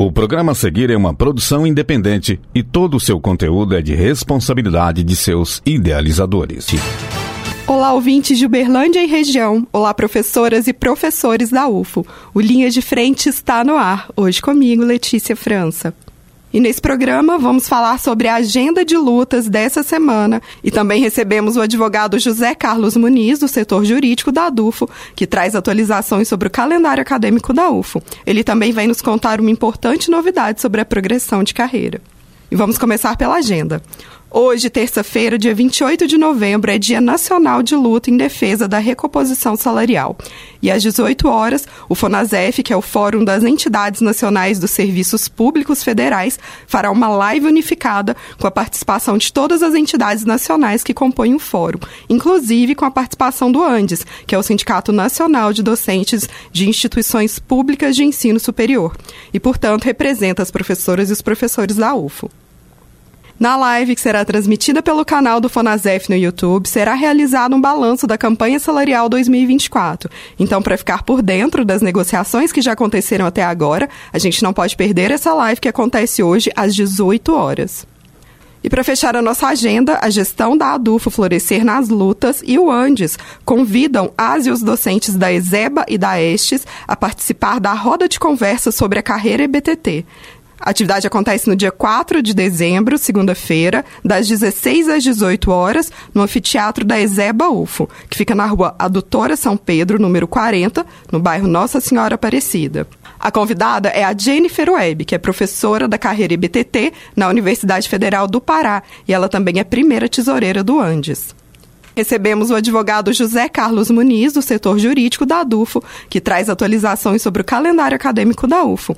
O programa a seguir é uma produção independente e todo o seu conteúdo é de responsabilidade de seus idealizadores. Olá, ouvintes de Uberlândia e região. Olá, professoras e professores da UFO. O Linha de Frente está no ar. Hoje comigo, Letícia França. E nesse programa vamos falar sobre a agenda de lutas dessa semana e também recebemos o advogado José Carlos Muniz, do setor jurídico da UFO, que traz atualizações sobre o calendário acadêmico da UFO. Ele também vai nos contar uma importante novidade sobre a progressão de carreira. E vamos começar pela agenda. Hoje, terça-feira, dia 28 de novembro, é Dia Nacional de Luta em Defesa da Recomposição Salarial. E às 18 horas, o FONASEF, que é o Fórum das Entidades Nacionais dos Serviços Públicos Federais, fará uma live unificada com a participação de todas as entidades nacionais que compõem o fórum, inclusive com a participação do ANDES, que é o Sindicato Nacional de Docentes de Instituições Públicas de Ensino Superior, e, portanto, representa as professoras e os professores da UFO. Na live, que será transmitida pelo canal do Fonasef no YouTube, será realizado um balanço da campanha salarial 2024. Então, para ficar por dentro das negociações que já aconteceram até agora, a gente não pode perder essa live que acontece hoje às 18 horas. E para fechar a nossa agenda, a gestão da ADUFO Florescer nas Lutas e o Andes convidam as e os docentes da ESEBA e da Estes a participar da roda de conversa sobre a carreira EBTT. A atividade acontece no dia 4 de dezembro, segunda-feira, das 16 às 18 horas, no anfiteatro da Ezeba UFO, que fica na rua Adutora São Pedro, número 40, no bairro Nossa Senhora Aparecida. A convidada é a Jennifer Webb, que é professora da carreira IBTT na Universidade Federal do Pará, e ela também é primeira tesoureira do Andes. Recebemos o advogado José Carlos Muniz, do setor jurídico da ADUFO, que traz atualizações sobre o calendário acadêmico da UFO.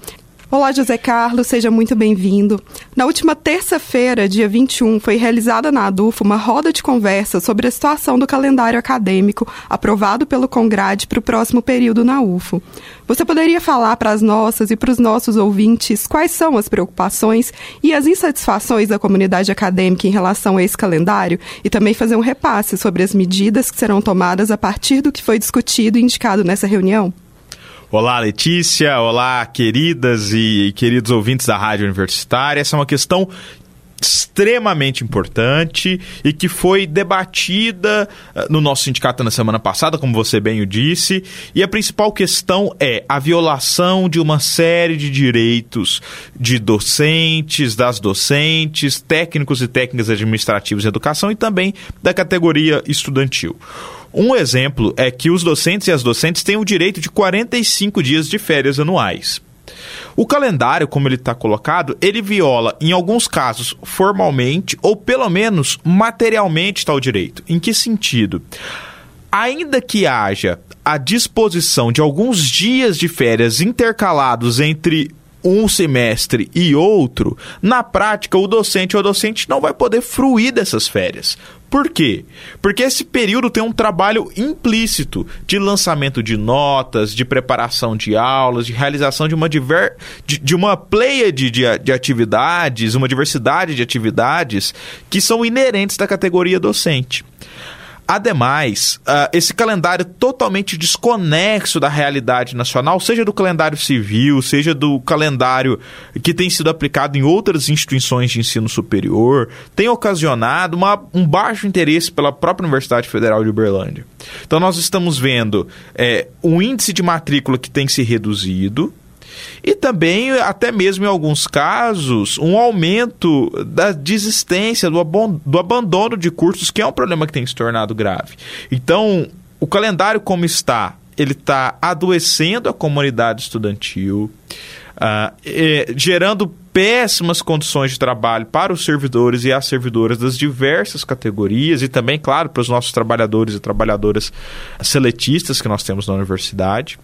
Olá, José Carlos, seja muito bem-vindo. Na última terça-feira, dia 21, foi realizada na ADUFO uma roda de conversa sobre a situação do calendário acadêmico aprovado pelo Congrade para o próximo período na UFO. Você poderia falar para as nossas e para os nossos ouvintes quais são as preocupações e as insatisfações da comunidade acadêmica em relação a esse calendário e também fazer um repasse sobre as medidas que serão tomadas a partir do que foi discutido e indicado nessa reunião? Olá, Letícia. Olá, queridas e queridos ouvintes da Rádio Universitária. Essa é uma questão extremamente importante e que foi debatida eh, no nosso sindicato na semana passada, como você bem o disse, e a principal questão é a violação de uma série de direitos de docentes, das docentes, técnicos e técnicas administrativos de educação e também da categoria estudantil. Um exemplo é que os docentes e as docentes têm o direito de 45 dias de férias anuais. O calendário, como ele está colocado, ele viola, em alguns casos, formalmente ou pelo menos materialmente tal direito. Em que sentido? Ainda que haja a disposição de alguns dias de férias intercalados entre um semestre e outro, na prática o docente ou a docente não vai poder fruir dessas férias. Por quê? Porque esse período tem um trabalho implícito de lançamento de notas, de preparação de aulas, de realização de uma, diver... de, de uma pleia de, de, de atividades, uma diversidade de atividades que são inerentes da categoria docente. Ademais, uh, esse calendário totalmente desconexo da realidade nacional, seja do calendário civil, seja do calendário que tem sido aplicado em outras instituições de ensino superior, tem ocasionado uma, um baixo interesse pela própria Universidade Federal de Uberlândia. Então, nós estamos vendo é, um índice de matrícula que tem se reduzido, e também, até mesmo em alguns casos, um aumento da desistência, do, do abandono de cursos, que é um problema que tem se tornado grave. Então, o calendário como está, ele está adoecendo a comunidade estudantil, uh, gerando péssimas condições de trabalho para os servidores e as servidoras das diversas categorias e também, claro, para os nossos trabalhadores e trabalhadoras seletistas que nós temos na universidade.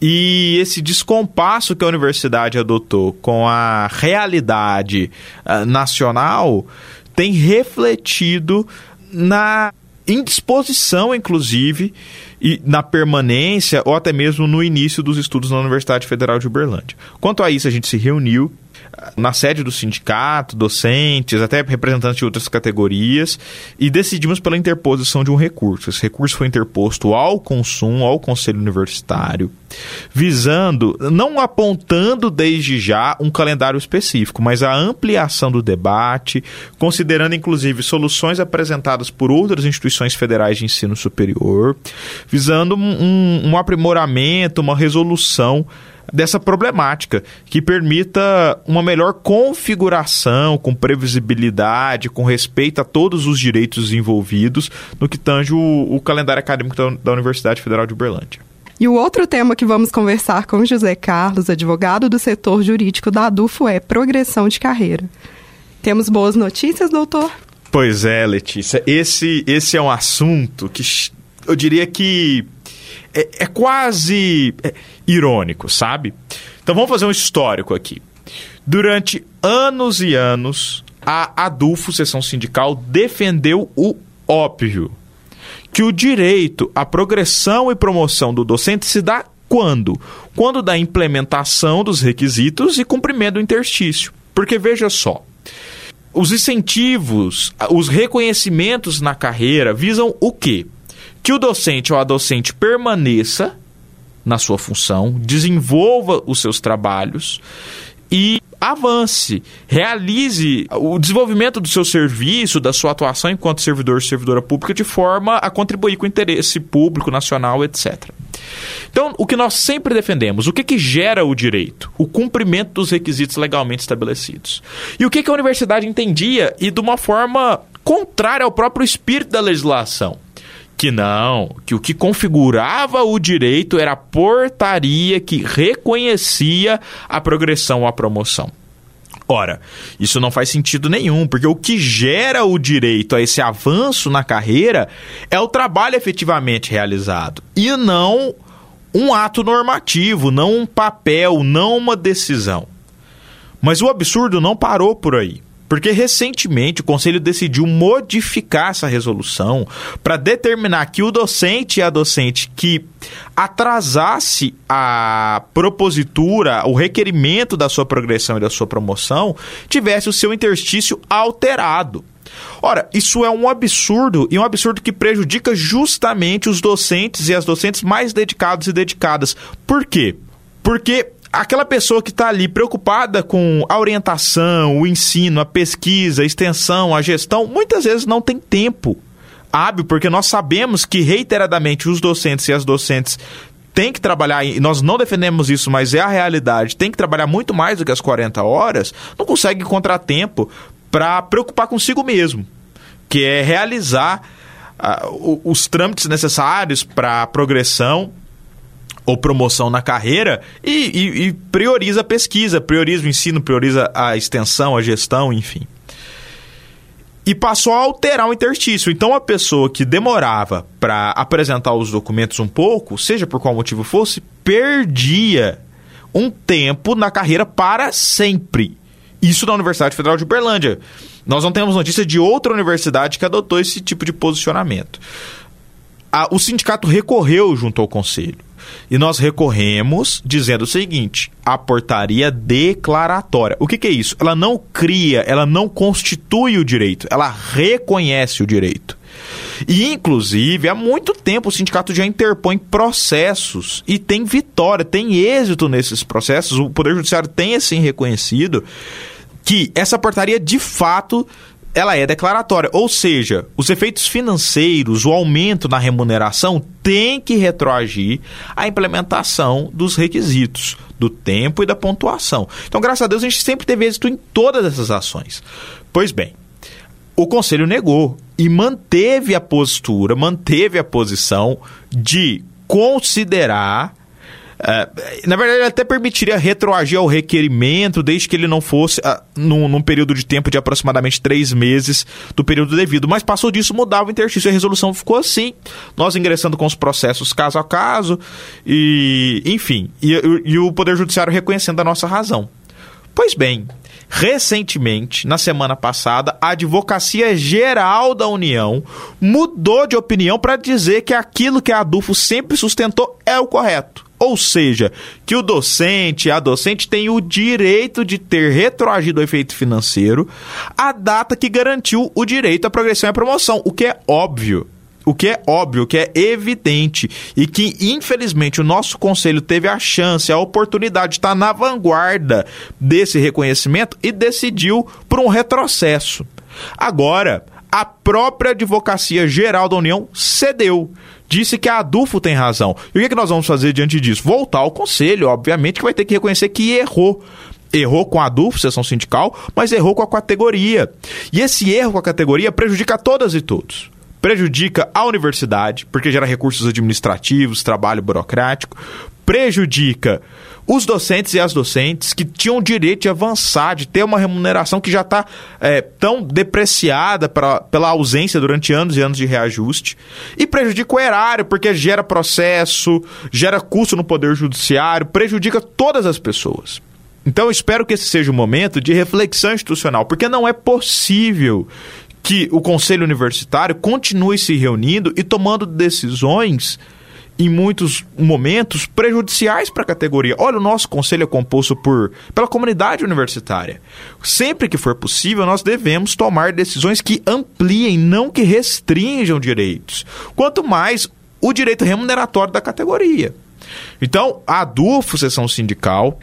E esse descompasso que a universidade adotou com a realidade uh, nacional tem refletido na indisposição, inclusive, e na permanência ou até mesmo no início dos estudos na Universidade Federal de Uberlândia. Quanto a isso, a gente se reuniu na sede do sindicato, docentes, até representantes de outras categorias, e decidimos pela interposição de um recurso. Esse recurso foi interposto ao Consumo, ao Conselho Universitário, visando, não apontando desde já um calendário específico, mas a ampliação do debate, considerando inclusive soluções apresentadas por outras instituições federais de ensino superior, visando um, um aprimoramento, uma resolução dessa problemática, que permita uma melhor configuração, com previsibilidade, com respeito a todos os direitos envolvidos no que tange o, o calendário acadêmico da, da Universidade Federal de Uberlândia. E o outro tema que vamos conversar com José Carlos, advogado do setor jurídico da ADUFO, é progressão de carreira. Temos boas notícias, doutor? Pois é, Letícia. Esse, esse é um assunto que eu diria que é, é quase é, irônico, sabe? Então vamos fazer um histórico aqui. Durante anos e anos, a Adulfo, Sessão Sindical, defendeu o óbvio. Que o direito à progressão e promoção do docente se dá quando? Quando da implementação dos requisitos e cumprimento do interstício. Porque veja só, os incentivos, os reconhecimentos na carreira visam o quê? Que o docente ou a docente permaneça na sua função, desenvolva os seus trabalhos e avance, realize o desenvolvimento do seu serviço, da sua atuação enquanto servidor ou servidora pública de forma a contribuir com o interesse público, nacional, etc. Então, o que nós sempre defendemos, o que, que gera o direito? O cumprimento dos requisitos legalmente estabelecidos. E o que, que a universidade entendia e de uma forma contrária ao próprio espírito da legislação que não, que o que configurava o direito era a portaria que reconhecia a progressão ou a promoção. Ora, isso não faz sentido nenhum, porque o que gera o direito a esse avanço na carreira é o trabalho efetivamente realizado e não um ato normativo, não um papel, não uma decisão. Mas o absurdo não parou por aí. Porque recentemente o Conselho decidiu modificar essa resolução para determinar que o docente e a docente que atrasasse a propositura, o requerimento da sua progressão e da sua promoção, tivesse o seu interstício alterado. Ora, isso é um absurdo e um absurdo que prejudica justamente os docentes e as docentes mais dedicados e dedicadas. Por quê? Porque aquela pessoa que está ali preocupada com a orientação, o ensino, a pesquisa, a extensão, a gestão, muitas vezes não tem tempo hábil, porque nós sabemos que reiteradamente os docentes e as docentes têm que trabalhar, e nós não defendemos isso, mas é a realidade, tem que trabalhar muito mais do que as 40 horas, não consegue encontrar tempo para preocupar consigo mesmo, que é realizar uh, os trâmites necessários para a progressão ou promoção na carreira e, e, e prioriza a pesquisa, prioriza o ensino, prioriza a extensão, a gestão, enfim e passou a alterar o interstício. Então a pessoa que demorava para apresentar os documentos um pouco, seja por qual motivo fosse, perdia um tempo na carreira para sempre. Isso na Universidade Federal de Uberlândia. Nós não temos notícia de outra universidade que adotou esse tipo de posicionamento. o sindicato recorreu junto ao conselho. E nós recorremos dizendo o seguinte: a portaria declaratória. O que, que é isso? Ela não cria, ela não constitui o direito, ela reconhece o direito. E, inclusive, há muito tempo o sindicato já interpõe processos e tem vitória, tem êxito nesses processos. O Poder Judiciário tem, assim, reconhecido que essa portaria, de fato, ela é declaratória, ou seja, os efeitos financeiros, o aumento na remuneração tem que retroagir à implementação dos requisitos, do tempo e da pontuação. Então, graças a Deus, a gente sempre teve êxito em todas essas ações. Pois bem, o conselho negou e manteve a postura, manteve a posição de considerar Uh, na verdade, ele até permitiria retroagir ao requerimento, desde que ele não fosse uh, num, num, período de tempo de aproximadamente três meses do período devido. Mas passou disso, mudava o interstício e a resolução ficou assim. Nós ingressando com os processos caso a caso, e enfim, e, e o Poder Judiciário reconhecendo a nossa razão. Pois bem, Recentemente, na semana passada, a Advocacia Geral da União mudou de opinião para dizer que aquilo que a Adufo sempre sustentou é o correto Ou seja, que o docente, a docente tem o direito de ter retroagido o efeito financeiro a data que garantiu o direito à progressão e à promoção, o que é óbvio. O que é óbvio, o que é evidente e que, infelizmente, o nosso conselho teve a chance, a oportunidade de estar na vanguarda desse reconhecimento e decidiu por um retrocesso. Agora, a própria Advocacia Geral da União cedeu. Disse que a Adufo tem razão. E o que, é que nós vamos fazer diante disso? Voltar ao conselho, obviamente, que vai ter que reconhecer que errou errou com a Adufo, sessão sindical, mas errou com a categoria. E esse erro com a categoria prejudica todas e todos. Prejudica a universidade, porque gera recursos administrativos, trabalho burocrático. Prejudica os docentes e as docentes que tinham direito de avançar, de ter uma remuneração que já está é, tão depreciada pra, pela ausência durante anos e anos de reajuste. E prejudica o erário, porque gera processo, gera custo no Poder Judiciário, prejudica todas as pessoas. Então eu espero que esse seja um momento de reflexão institucional, porque não é possível que o Conselho Universitário continue se reunindo e tomando decisões em muitos momentos prejudiciais para a categoria. Olha, o nosso conselho é composto por pela comunidade universitária. Sempre que for possível, nós devemos tomar decisões que ampliem, não que restringam direitos. Quanto mais o direito remuneratório da categoria. Então, a DUFO, sessão sindical,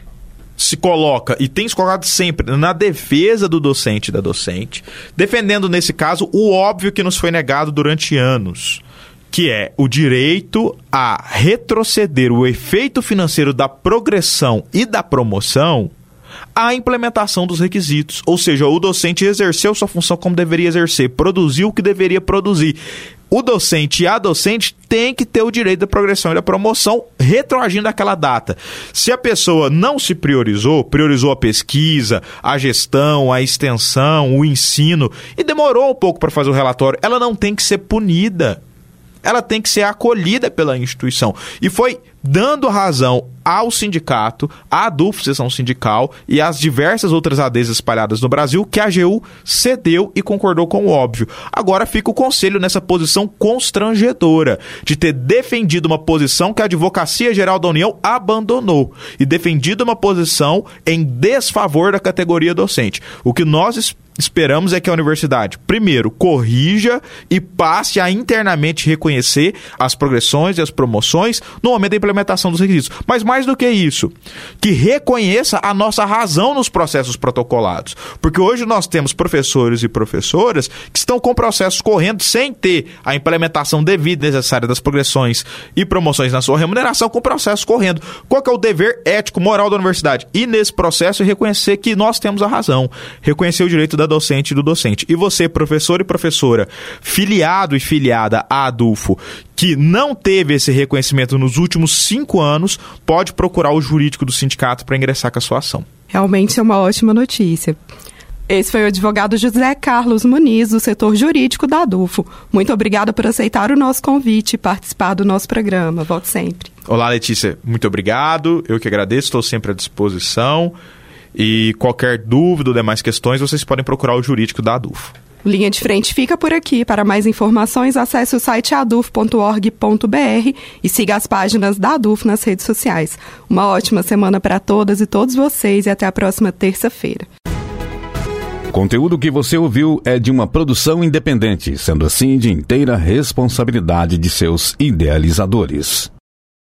se coloca e tem se colocado sempre na defesa do docente e da docente, defendendo nesse caso o óbvio que nos foi negado durante anos que é o direito a retroceder o efeito financeiro da progressão e da promoção à implementação dos requisitos. Ou seja, o docente exerceu sua função como deveria exercer, produziu o que deveria produzir. O docente e a docente têm que ter o direito da progressão e da promoção retroagindo aquela data. Se a pessoa não se priorizou, priorizou a pesquisa, a gestão, a extensão, o ensino e demorou um pouco para fazer o relatório, ela não tem que ser punida ela tem que ser acolhida pela instituição. E foi dando razão ao sindicato, à DUF, sessão sindical, e às diversas outras ADs espalhadas no Brasil, que a AGU cedeu e concordou com o óbvio. Agora fica o conselho nessa posição constrangedora, de ter defendido uma posição que a Advocacia Geral da União abandonou, e defendido uma posição em desfavor da categoria docente. O que nós esperamos é que a universidade, primeiro, corrija e passe a internamente reconhecer as progressões e as promoções no momento da implementação dos requisitos. Mas mais do que isso, que reconheça a nossa razão nos processos protocolados. Porque hoje nós temos professores e professoras que estão com processos correndo sem ter a implementação devida e necessária das progressões e promoções na sua remuneração, com processos correndo. Qual é o dever ético, moral da universidade? E nesse processo reconhecer que nós temos a razão, reconhecer o direito da docente e do docente. E você, professor e professora, filiado e filiada a Adulfo, que não teve esse reconhecimento nos últimos cinco anos, pode procurar o jurídico do sindicato para ingressar com a sua ação. Realmente é uma ótima notícia. Esse foi o advogado José Carlos Muniz, do setor jurídico da Adulfo. Muito obrigada por aceitar o nosso convite e participar do nosso programa. Volte sempre. Olá, Letícia. Muito obrigado. Eu que agradeço, estou sempre à disposição. E qualquer dúvida ou demais questões, vocês podem procurar o jurídico da Adufo. Linha de Frente fica por aqui. Para mais informações, acesse o site aduf.org.br e siga as páginas da Aduf nas redes sociais. Uma ótima semana para todas e todos vocês e até a próxima terça-feira. O conteúdo que você ouviu é de uma produção independente, sendo assim de inteira responsabilidade de seus idealizadores.